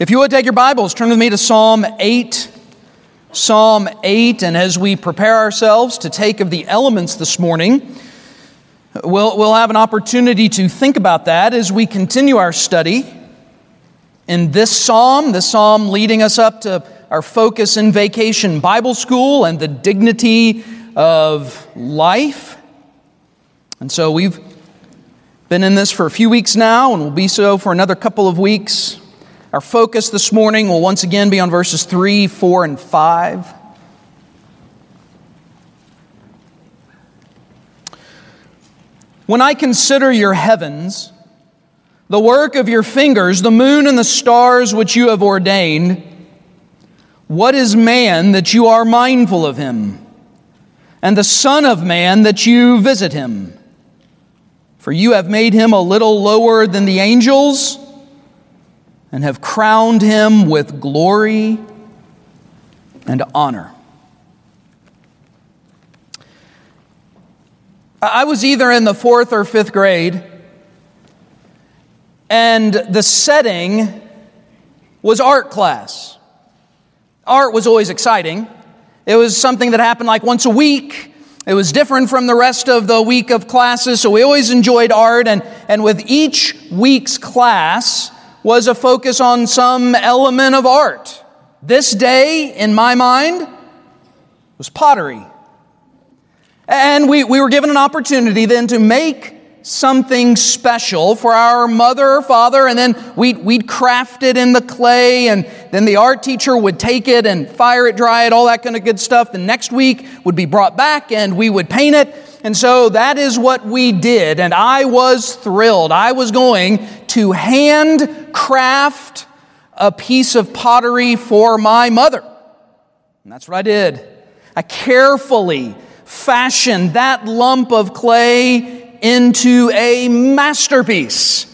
If you would take your Bibles, turn with me to Psalm 8. Psalm 8, and as we prepare ourselves to take of the elements this morning, we'll, we'll have an opportunity to think about that as we continue our study in this psalm, this psalm leading us up to our focus in vacation Bible school and the dignity of life. And so we've been in this for a few weeks now, and will be so for another couple of weeks. Our focus this morning will once again be on verses 3, 4, and 5. When I consider your heavens, the work of your fingers, the moon and the stars which you have ordained, what is man that you are mindful of him, and the Son of Man that you visit him? For you have made him a little lower than the angels and have crowned him with glory and honor. I was either in the fourth or fifth grade, and the setting was art class. Art was always exciting. It was something that happened like once a week. It was different from the rest of the week of classes, so we always enjoyed art. And, and with each week's class, was a focus on some element of art. This day, in my mind, was pottery. And we, we were given an opportunity then to make something special for our mother or father, and then we'd, we'd craft it in the clay, and then the art teacher would take it and fire it, dry it, all that kind of good stuff. The next week would be brought back, and we would paint it. And so that is what we did, and I was thrilled. I was going to handcraft a piece of pottery for my mother. And that's what I did. I carefully fashioned that lump of clay into a masterpiece.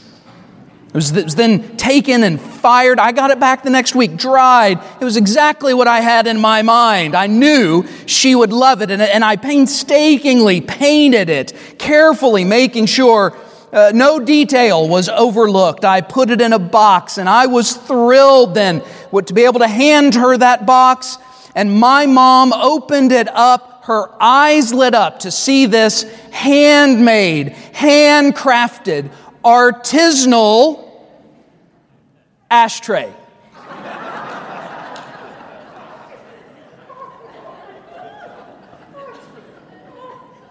It was, it was, then taken and fired. I got it back the next week, dried. It was exactly what I had in my mind. I knew she would love it, and, and I painstakingly painted it, carefully making sure uh, no detail was overlooked. I put it in a box, and I was thrilled then to be able to hand her that box. And my mom opened it up. Her eyes lit up to see this handmade, handcrafted, artisanal ashtray.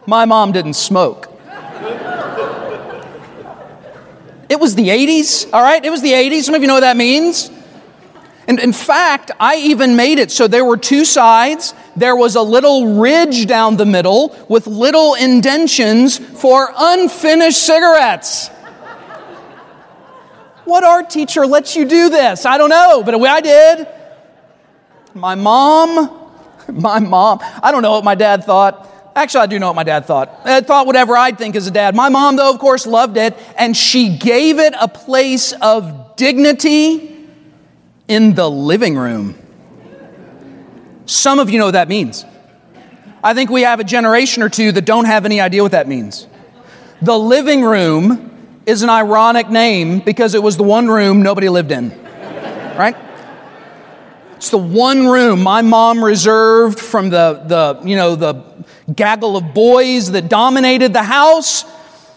My mom didn't smoke. It was the 80s, all right? It was the 80s. Some of you know what that means. And in fact, I even made it so there were two sides. There was a little ridge down the middle with little indentions for unfinished cigarettes. What art teacher lets you do this? I don't know, but I did. My mom, my mom, I don't know what my dad thought. Actually, I do know what my dad thought. I thought whatever I'd think as a dad. My mom, though, of course, loved it, and she gave it a place of dignity in the living room. Some of you know what that means. I think we have a generation or two that don't have any idea what that means. The living room is an ironic name because it was the one room nobody lived in, right? It's the one room my mom reserved from the, the, you know, the gaggle of boys that dominated the house.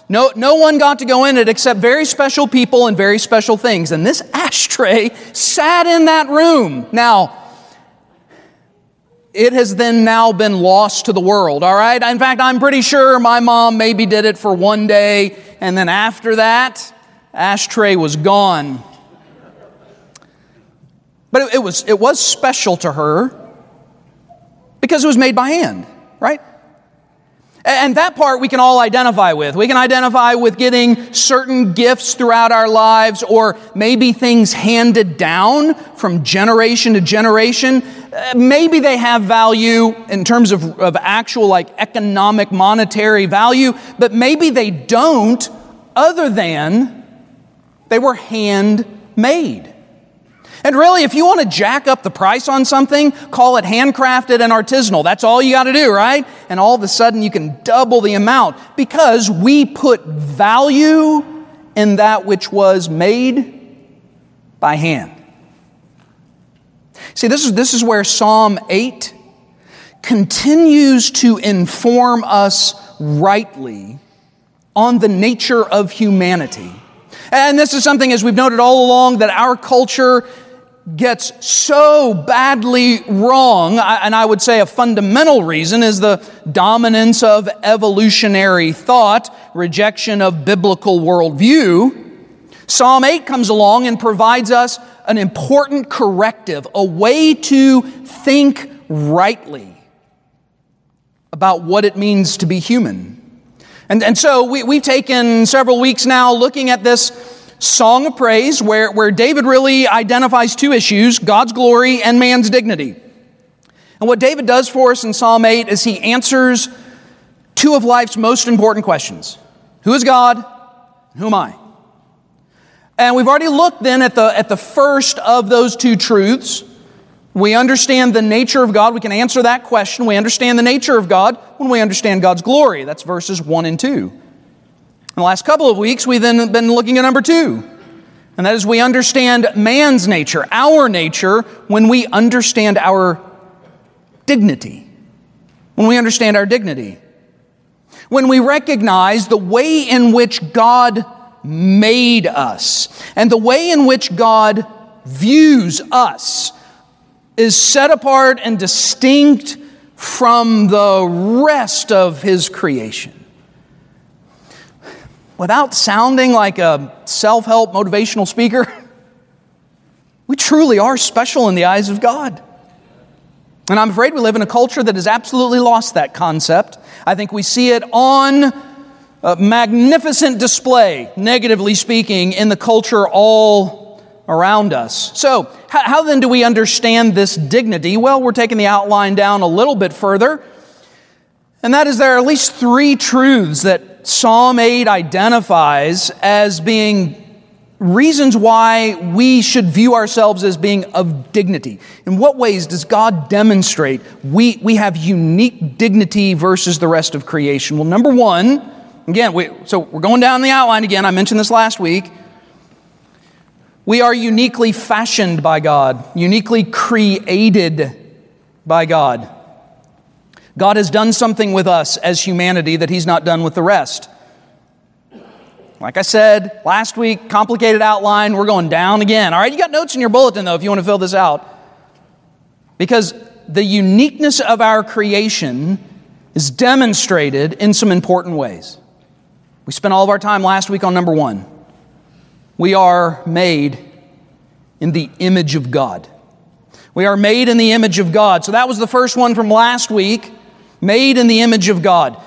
No, no one got to go in it except very special people and very special things. And this ashtray sat in that room. Now, it has then now been lost to the world, all right? In fact, I'm pretty sure my mom maybe did it for one day, and then after that, ashtray was gone. But it, it was, it was special to her because it was made by hand, right? And that part we can all identify with. We can identify with getting certain gifts throughout our lives or maybe things handed down from generation to generation. Uh, maybe they have value in terms of, of actual like economic monetary value, but maybe they don't other than they were handmade. And really, if you want to jack up the price on something, call it handcrafted and artisanal. That's all you got to do, right? And all of a sudden, you can double the amount because we put value in that which was made by hand. See, this is, this is where Psalm 8 continues to inform us rightly on the nature of humanity. And this is something, as we've noted all along, that our culture gets so badly wrong, and I would say a fundamental reason is the dominance of evolutionary thought, rejection of biblical worldview. Psalm 8 comes along and provides us an important corrective, a way to think rightly about what it means to be human. And, and so we, we've taken several weeks now looking at this song of praise where, where David really identifies two issues God's glory and man's dignity. And what David does for us in Psalm 8 is he answers two of life's most important questions Who is God? Who am I? And we've already looked then at the, at the first of those two truths. We understand the nature of God. We can answer that question. We understand the nature of God when we understand God's glory. That's verses 1 and 2. In the last couple of weeks, we've then been looking at number two, and that is we understand man's nature, our nature, when we understand our dignity. When we understand our dignity. When we recognize the way in which God made us and the way in which God views us is set apart and distinct from the rest of His creation without sounding like a self help motivational speaker, we truly are special in the eyes of God. And I'm afraid we live in a culture that has absolutely lost that concept. I think we see it on a magnificent display, negatively speaking, in the culture all around us. So, how, then do we understand this dignity? Well, we're taking the outline down a little bit further. And that is there are at least three truths that Psalm 8 identifies as being reasons why we should view ourselves as being of dignity. In what ways does God demonstrate we, we have unique dignity versus the rest of creation? Well, number one, again, we, so we're going down the outline again. I mentioned this last week. We are uniquely fashioned by God, uniquely created by God. God has done something with us as humanity that He's not done with the rest. Like I said last week, complicated outline, we're going down again. All right, you got notes in your bulletin though if you want to fill this out. Because the uniqueness of our creation is demonstrated in some important ways. We spent all of our time last week on number one. We are made in the image of God. We are made in the image of God. So that was the first one from last week made in the image of God.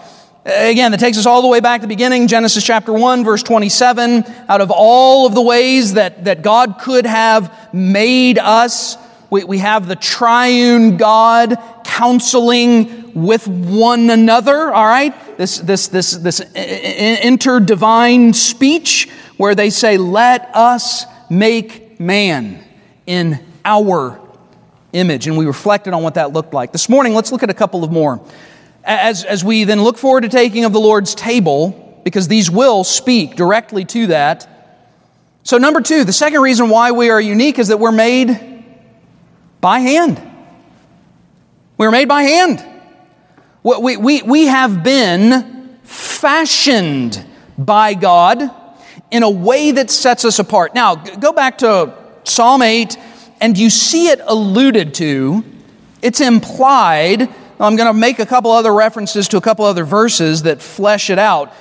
Again, that takes us all the way back to the beginning, Genesis chapter 1, verse 27. Out of all of the ways that, that God could have made us, we, we have the triune God counseling with one another, all right? This, this, this, this interdivine speech where they say, Let us make man in our image. And we reflected on what that looked like. This morning, let's look at a couple of more. As, as we then look forward to taking of the Lord's table, because these will speak directly to that. So, number two, the second reason why we are unique is that we're made by hand. We're made by hand. We, we, we have been fashioned by God in a way that sets us apart. Now, go back to Psalm 8 and you see it alluded to, it's implied. I'm going to make a couple other references to a couple other verses that flesh it out.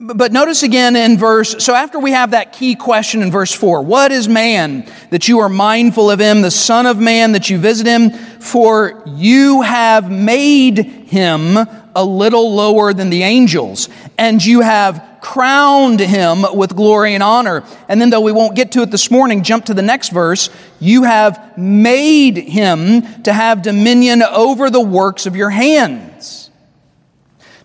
But notice again in verse, so after we have that key question in verse 4 What is man that you are mindful of him, the Son of Man that you visit him? For you have made him a little lower than the angels, and you have crowned him with glory and honor. And then, though we won't get to it this morning, jump to the next verse. You have made him to have dominion over the works of your hands.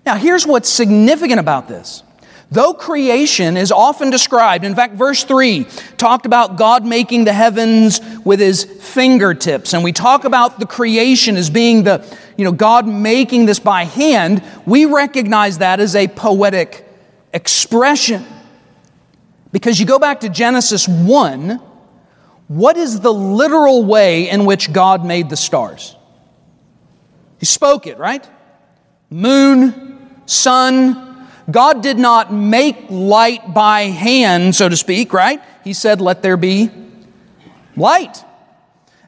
Now, here's what's significant about this. Though creation is often described, in fact, verse 3 talked about God making the heavens with his fingertips, and we talk about the creation as being the, you know, God making this by hand, we recognize that as a poetic expression. Because you go back to Genesis 1, what is the literal way in which God made the stars? He spoke it, right? Moon, sun. God did not make light by hand, so to speak, right? He said, let there be light.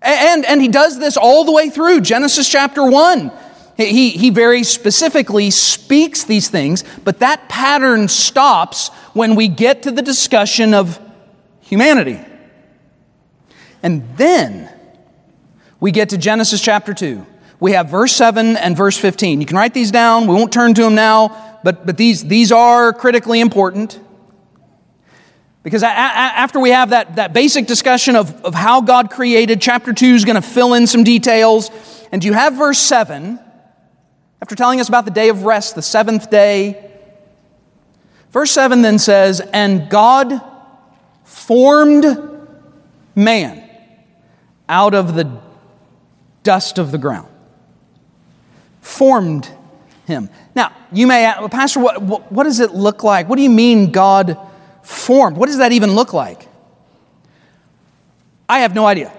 And, and he does this all the way through Genesis chapter 1. He, he very specifically speaks these things, but that pattern stops when we get to the discussion of humanity. And then we get to Genesis chapter 2. We have verse 7 and verse 15. You can write these down. We won't turn to them now, but, but these, these are critically important. Because after we have that, that basic discussion of, of how God created, chapter 2 is going to fill in some details. And you have verse 7, after telling us about the day of rest, the seventh day. Verse 7 then says, And God formed man out of the dust of the ground. Formed him. Now, you may ask, Pastor, what, what, what does it look like? What do you mean God formed? What does that even look like? I have no idea.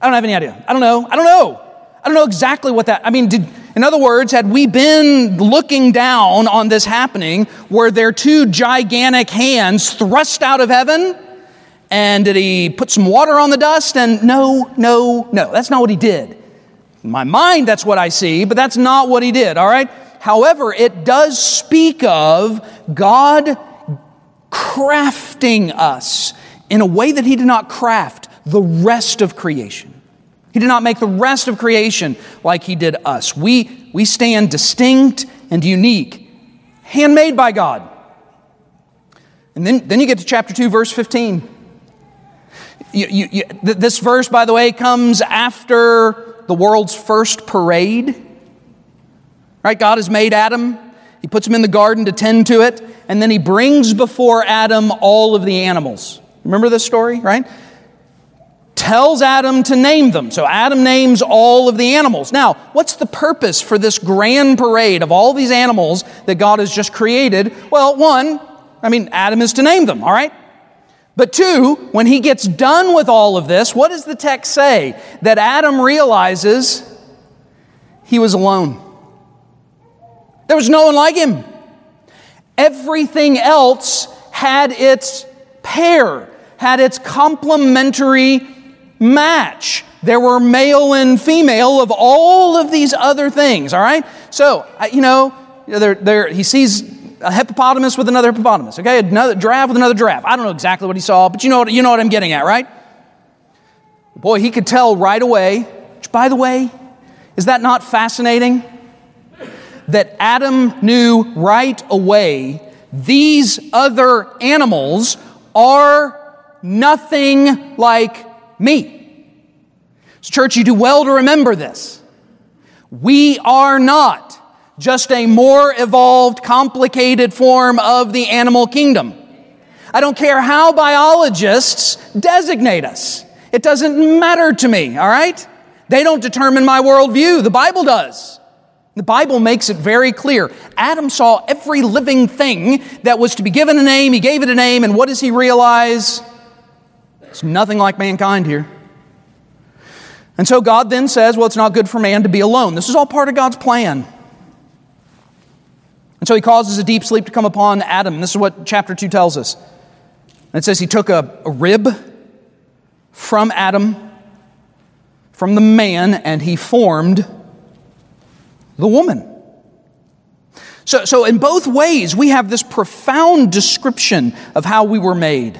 I don't have any idea. I don't know. I don't know. I don't know exactly what that, I mean, did, in other words, had we been looking down on this happening, were there two gigantic hands thrust out of heaven? And did he put some water on the dust? And no, no, no. That's not what he did. In my mind, that's what I see, but that's not what he did, all right? However, it does speak of God crafting us in a way that he did not craft the rest of creation. He did not make the rest of creation like he did us. We, we stand distinct and unique, handmade by God. And then, then you get to chapter 2, verse 15. You, you, you, this verse, by the way, comes after the world's first parade. Right? God has made Adam. He puts him in the garden to tend to it, and then he brings before Adam all of the animals. Remember this story, right? Tells Adam to name them. So Adam names all of the animals. Now, what's the purpose for this grand parade of all these animals that God has just created? Well, one, I mean, Adam is to name them, all right? But two, when he gets done with all of this, what does the text say? That Adam realizes he was alone. There was no one like him. Everything else had its pair, had its complementary match. There were male and female of all of these other things, all right? So, you know, he sees a hippopotamus with another hippopotamus, okay? Another giraffe with another giraffe. I don't know exactly what he saw, but you know what, you know what I'm getting at, right? Boy, he could tell right away, which, by the way, is that not fascinating? That Adam knew right away these other animals are nothing like me. So, church, you do well to remember this. We are not just a more evolved, complicated form of the animal kingdom. I don't care how biologists designate us. It doesn't matter to me, all right? They don't determine my worldview. The Bible does. The Bible makes it very clear. Adam saw every living thing that was to be given a name. He gave it a name, and what does he realize? It's nothing like mankind here. And so God then says, Well, it's not good for man to be alone. This is all part of God's plan. And so he causes a deep sleep to come upon Adam. This is what chapter 2 tells us. it says he took a, a rib from Adam, from the man, and he formed the woman. So, so, in both ways, we have this profound description of how we were made.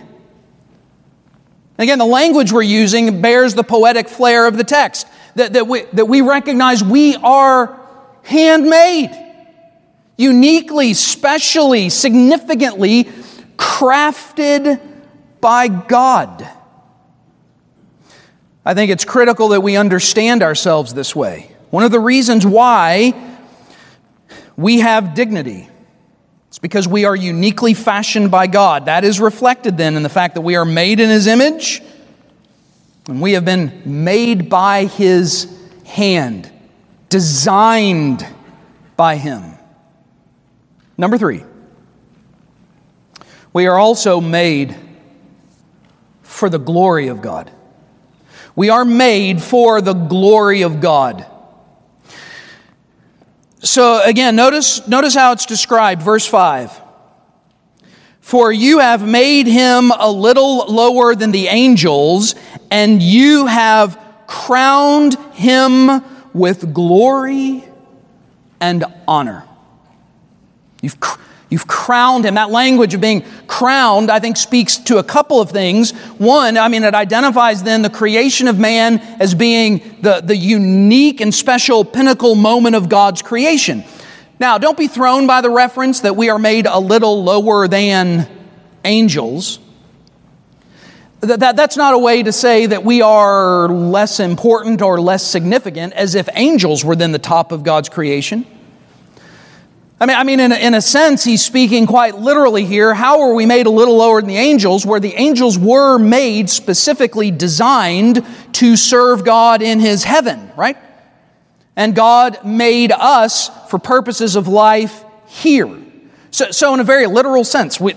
Again, the language we're using bears the poetic flair of the text that, that, we, that we recognize we are handmade uniquely, specially, significantly crafted by God. I think it's critical that we understand ourselves this way. One of the reasons why we have dignity it's because we are uniquely fashioned by God. That is reflected then in the fact that we are made in His image and we have been made by His hand, designed by Him. Number three, we are also made for the glory of God. We are made for the glory of God. So again, notice, notice how it's described, verse 5. For you have made him a little lower than the angels, and you have crowned him with glory and honor. You've, you've crowned him. That language of being crowned, I think, speaks to a couple of things. One, I mean, it identifies then the creation of man as being the, the unique and special pinnacle moment of God's creation. Now, don't be thrown by the reference that we are made a little lower than angels. That, that, that's not a way to say that we are less important or less significant, as if angels were then the top of God's creation. I mean, I mean in, a, in a sense, he's speaking quite literally here. How are we made a little lower than the angels, where the angels were made specifically designed to serve God in his heaven, right? And God made us for purposes of life here. So, so in a very literal sense, we,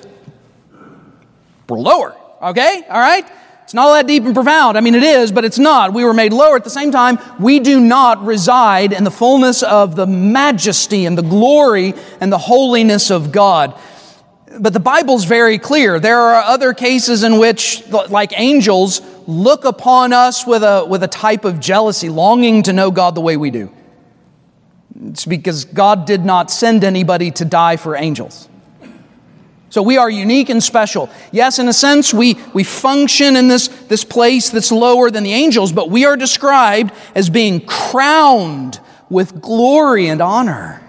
we're lower, okay? All right? It's not all that deep and profound. I mean, it is, but it's not. We were made lower. At the same time, we do not reside in the fullness of the majesty and the glory and the holiness of God. But the Bible's very clear. There are other cases in which, like angels, look upon us with a, with a type of jealousy, longing to know God the way we do. It's because God did not send anybody to die for angels. So we are unique and special. Yes, in a sense, we, we function in this, this place that's lower than the angels, but we are described as being crowned with glory and honor.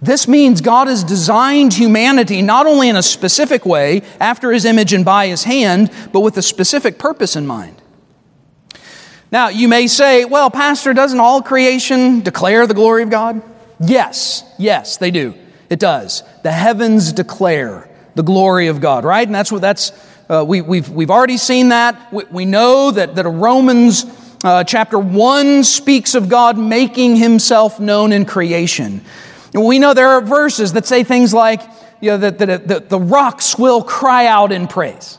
This means God has designed humanity not only in a specific way, after his image and by his hand, but with a specific purpose in mind. Now, you may say, well, Pastor, doesn't all creation declare the glory of God? Yes, yes, they do. It does. The heavens declare the glory of God, right? And that's what that's, uh, we, have we've, we've already seen that. We, we know that, that Romans uh, chapter 1 speaks of God making himself known in creation. And we know there are verses that say things like, you know, that, that, that the rocks will cry out in praise.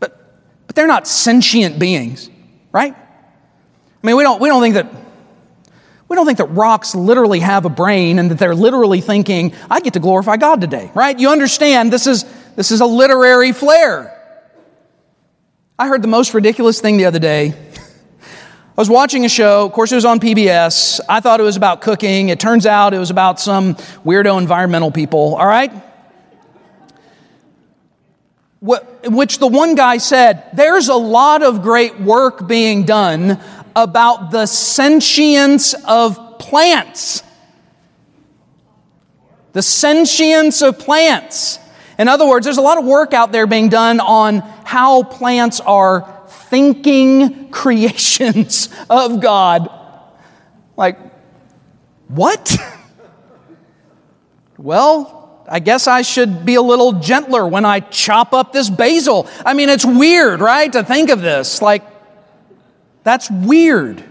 But, but they're not sentient beings, right? I mean, we don't, we don't think that we don't think that rocks literally have a brain and that they're literally thinking, I get to glorify God today, right? You understand this is, this is a literary flair. I heard the most ridiculous thing the other day. I was watching a show, of course, it was on PBS. I thought it was about cooking. It turns out it was about some weirdo environmental people, all right? which the one guy said, There's a lot of great work being done about the sentience of plants. The sentience of plants. In other words, there's a lot of work out there being done on how plants are thinking creations of God. Like, what? well, I guess I should be a little gentler when I chop up this basil. I mean, it's weird, right, to think of this. Like, that's weird.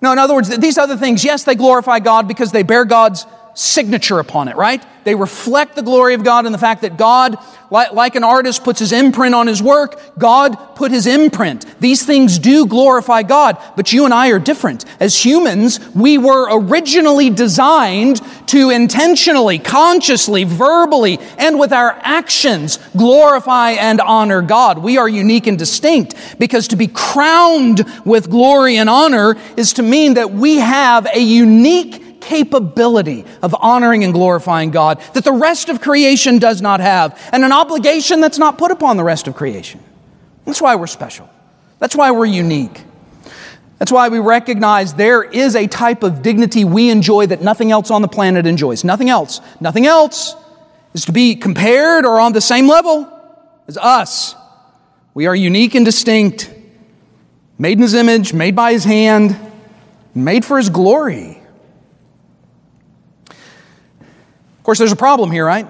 No, in other words, these other things, yes, they glorify God because they bear God's signature upon it, right? They reflect the glory of God and the fact that God, like an artist puts his imprint on his work, God put his imprint. These things do glorify God, but you and I are different. As humans, we were originally designed to intentionally, consciously, verbally, and with our actions glorify and honor God. We are unique and distinct because to be crowned with glory and honor is to mean that we have a unique capability of honoring and glorifying God that the rest of creation does not have, and an obligation that's not put upon the rest of creation. That's why we're special. That's why we're unique. That's why we recognize there is a type of dignity we enjoy that nothing else on the planet enjoys. Nothing else. Nothing else is to be compared or on the same level as us. We are unique and distinct, made in His image, made by His hand, made for His glory. Of course, there's a problem here, right?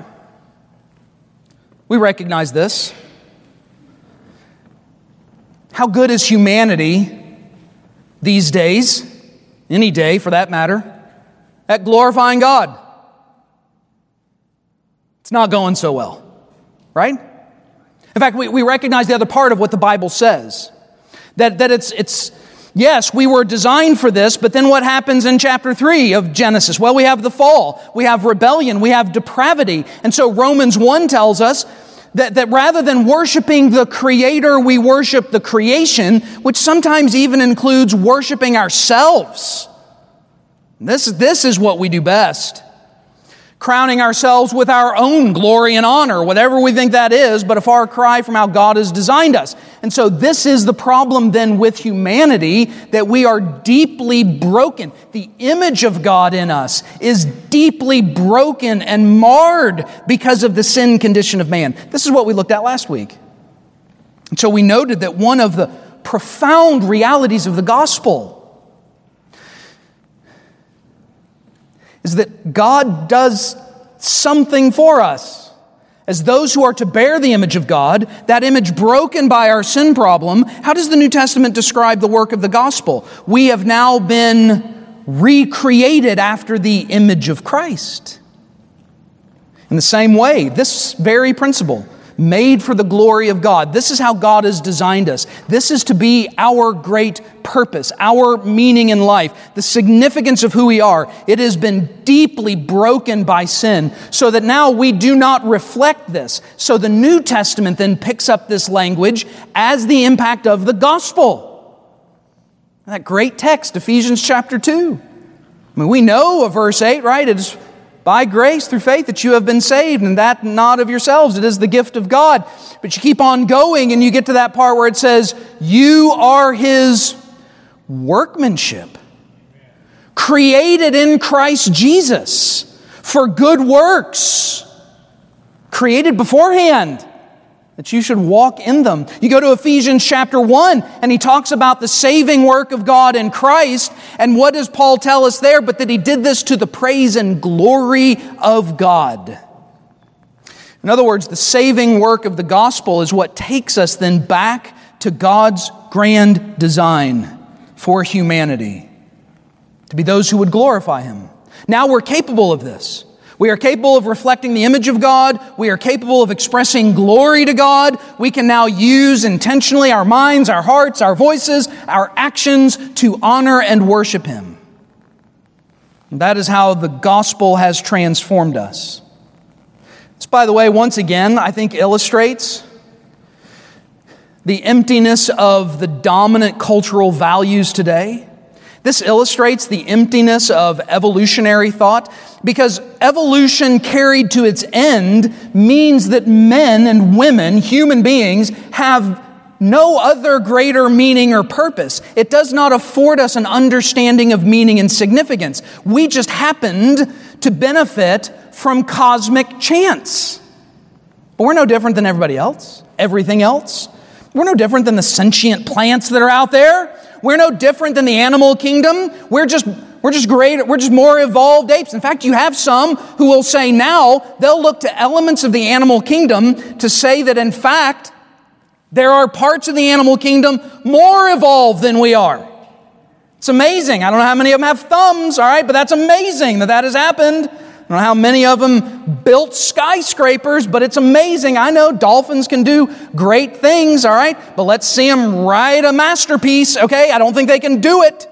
We recognize this. How good is humanity these days, any day for that matter, at glorifying God? It's not going so well, right? In fact, we, we recognize the other part of what the Bible says that, that it's, it's, yes, we were designed for this, but then what happens in chapter 3 of Genesis? Well, we have the fall, we have rebellion, we have depravity. And so Romans 1 tells us that, that rather than worshiping the Creator, we worship the creation, which sometimes even includes worshiping ourselves. This, this is what we do best crowning ourselves with our own glory and honor, whatever we think that is, but a far cry from how God has designed us. And so this is the problem then with humanity that we are deeply broken. The image of God in us is deeply broken and marred because of the sin condition of man. This is what we looked at last week. And so we noted that one of the profound realities of the gospel is that God does something for us. As those who are to bear the image of God, that image broken by our sin problem, how does the New Testament describe the work of the gospel? We have now been recreated after the image of Christ. In the same way, this very principle made for the glory of God. This is how God has designed us. This is to be our great purpose, our meaning in life, the significance of who we are. It has been deeply broken by sin so that now we do not reflect this. So the New Testament then picks up this language as the impact of the gospel. That great text, Ephesians chapter 2. I mean, we know of verse 8, right? It is by grace through faith that you have been saved, and that not of yourselves. It is the gift of God. But you keep on going, and you get to that part where it says, You are His workmanship, created in Christ Jesus for good works, created beforehand that you should walk in them. You go to Ephesians chapter 1, and he talks about the saving work of God in Christ. And what does Paul tell us there? But that he did this to the praise and glory of God. In other words, the saving work of the gospel is what takes us then back to God's grand design for humanity to be those who would glorify him. Now we're capable of this. We are capable of reflecting the image of God. We are capable of expressing glory to God. We can now use intentionally our minds, our hearts, our voices, our actions to honor and worship Him. And that is how the gospel has transformed us. This, by the way, once again, I think illustrates the emptiness of the dominant cultural values today. This illustrates the emptiness of evolutionary thought because evolution carried to its end means that men and women, human beings, have no other greater meaning or purpose. It does not afford us an understanding of meaning and significance. We just happened to benefit from cosmic chance. But we're no different than everybody else, everything else. We're no different than the sentient plants that are out there. We're no different than the animal kingdom. We're just we're just great, we're just more evolved apes. In fact, you have some who will say now they'll look to elements of the animal kingdom to say that in fact there are parts of the animal kingdom more evolved than we are. It's amazing. I don't know how many of them have thumbs, all right, but that's amazing that that has happened. I don't know how many of them built skyscrapers, but it's amazing. I know dolphins can do great things, all right? But let's see them write a masterpiece, okay? I don't think they can do it.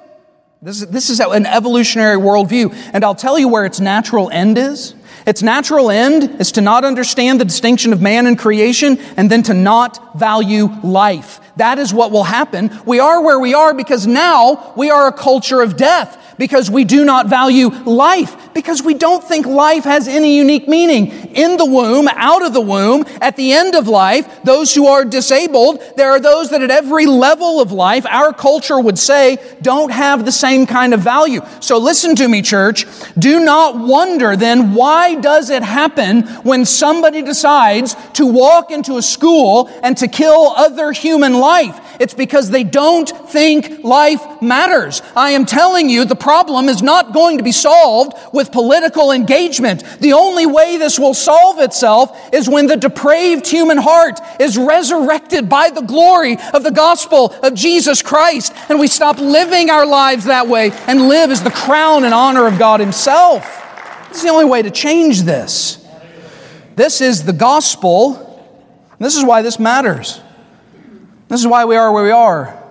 This is, this is an evolutionary worldview. And I'll tell you where its natural end is. Its natural end is to not understand the distinction of man and creation and then to not value life. That is what will happen. We are where we are because now we are a culture of death because we do not value life, because we don't think life has any unique meaning. In the womb, out of the womb, at the end of life, those who are disabled, there are those that at every level of life, our culture would say, don't have the same kind of value. So listen to me, church. Do not wonder then, why does it happen when somebody decides to walk into a school and to kill other human life? It's because they don't think life matters. I am telling you, the problem is not going to be solved with political engagement. The only way this will solve itself is when the depraved human heart is resurrected by the glory of the gospel of Jesus Christ and we stop living our lives that way and live as the crown and honor of God Himself. Is the only way to change this. This is the gospel This is why this matters. This is why we are where we are.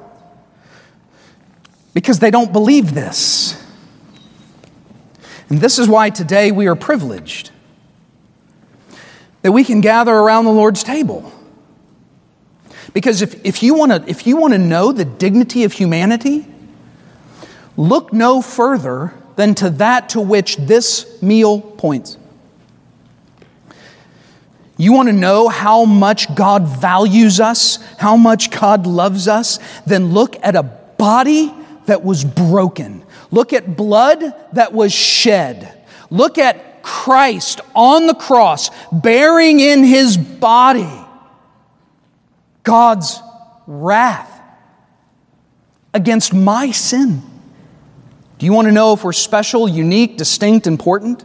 Because they don't believe this. And this is why today we are privileged that we can gather around the Lord's table. Because if, if you want to if you want to know the dignity of humanity, look no further than to that to which this meal points. You want to know how much God values us, how much God loves us? Then look at a body that was broken. Look at blood that was shed. Look at Christ on the cross, bearing in his body God's wrath against my sin. Do you want to know if we're special, unique, distinct, important?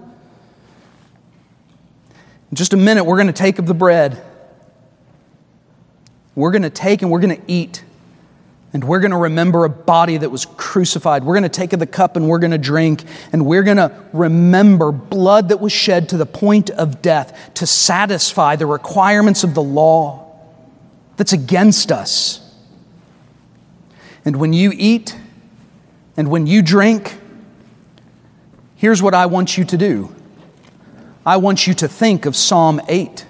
In just a minute, we're going to take of the bread. We're going to take and we're going to eat. And we're going to remember a body that was crucified. We're going to take of the cup and we're going to drink. And we're going to remember blood that was shed to the point of death to satisfy the requirements of the law that's against us. And when you eat and when you drink, here's what I want you to do I want you to think of Psalm 8.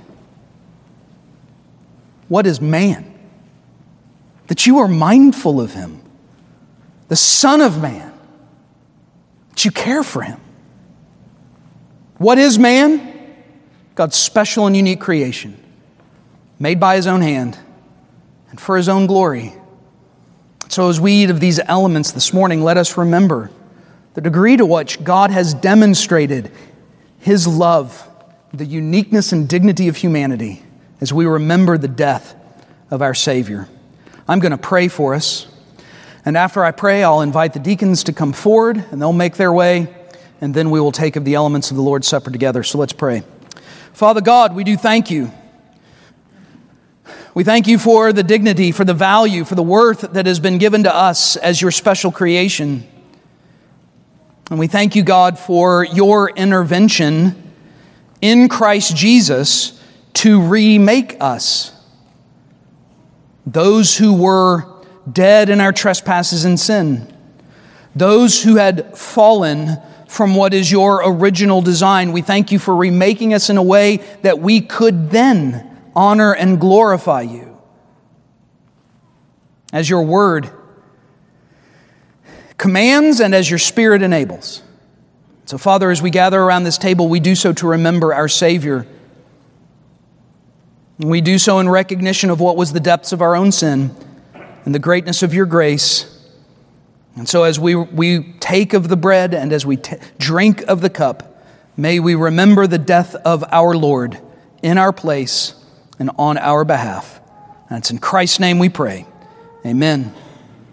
What is man? That you are mindful of him, the Son of Man, that you care for him. What is man? God's special and unique creation, made by his own hand and for his own glory. So, as we eat of these elements this morning, let us remember the degree to which God has demonstrated his love, the uniqueness and dignity of humanity as we remember the death of our Savior. I'm going to pray for us. And after I pray, I'll invite the deacons to come forward and they'll make their way, and then we will take of the elements of the Lord's Supper together. So let's pray. Father God, we do thank you. We thank you for the dignity, for the value, for the worth that has been given to us as your special creation. And we thank you, God, for your intervention in Christ Jesus to remake us. Those who were dead in our trespasses and sin, those who had fallen from what is your original design, we thank you for remaking us in a way that we could then honor and glorify you. As your word commands and as your spirit enables. So, Father, as we gather around this table, we do so to remember our Savior. We do so in recognition of what was the depths of our own sin and the greatness of your grace. And so, as we, we take of the bread and as we t- drink of the cup, may we remember the death of our Lord in our place and on our behalf. And it's in Christ's name we pray. Amen.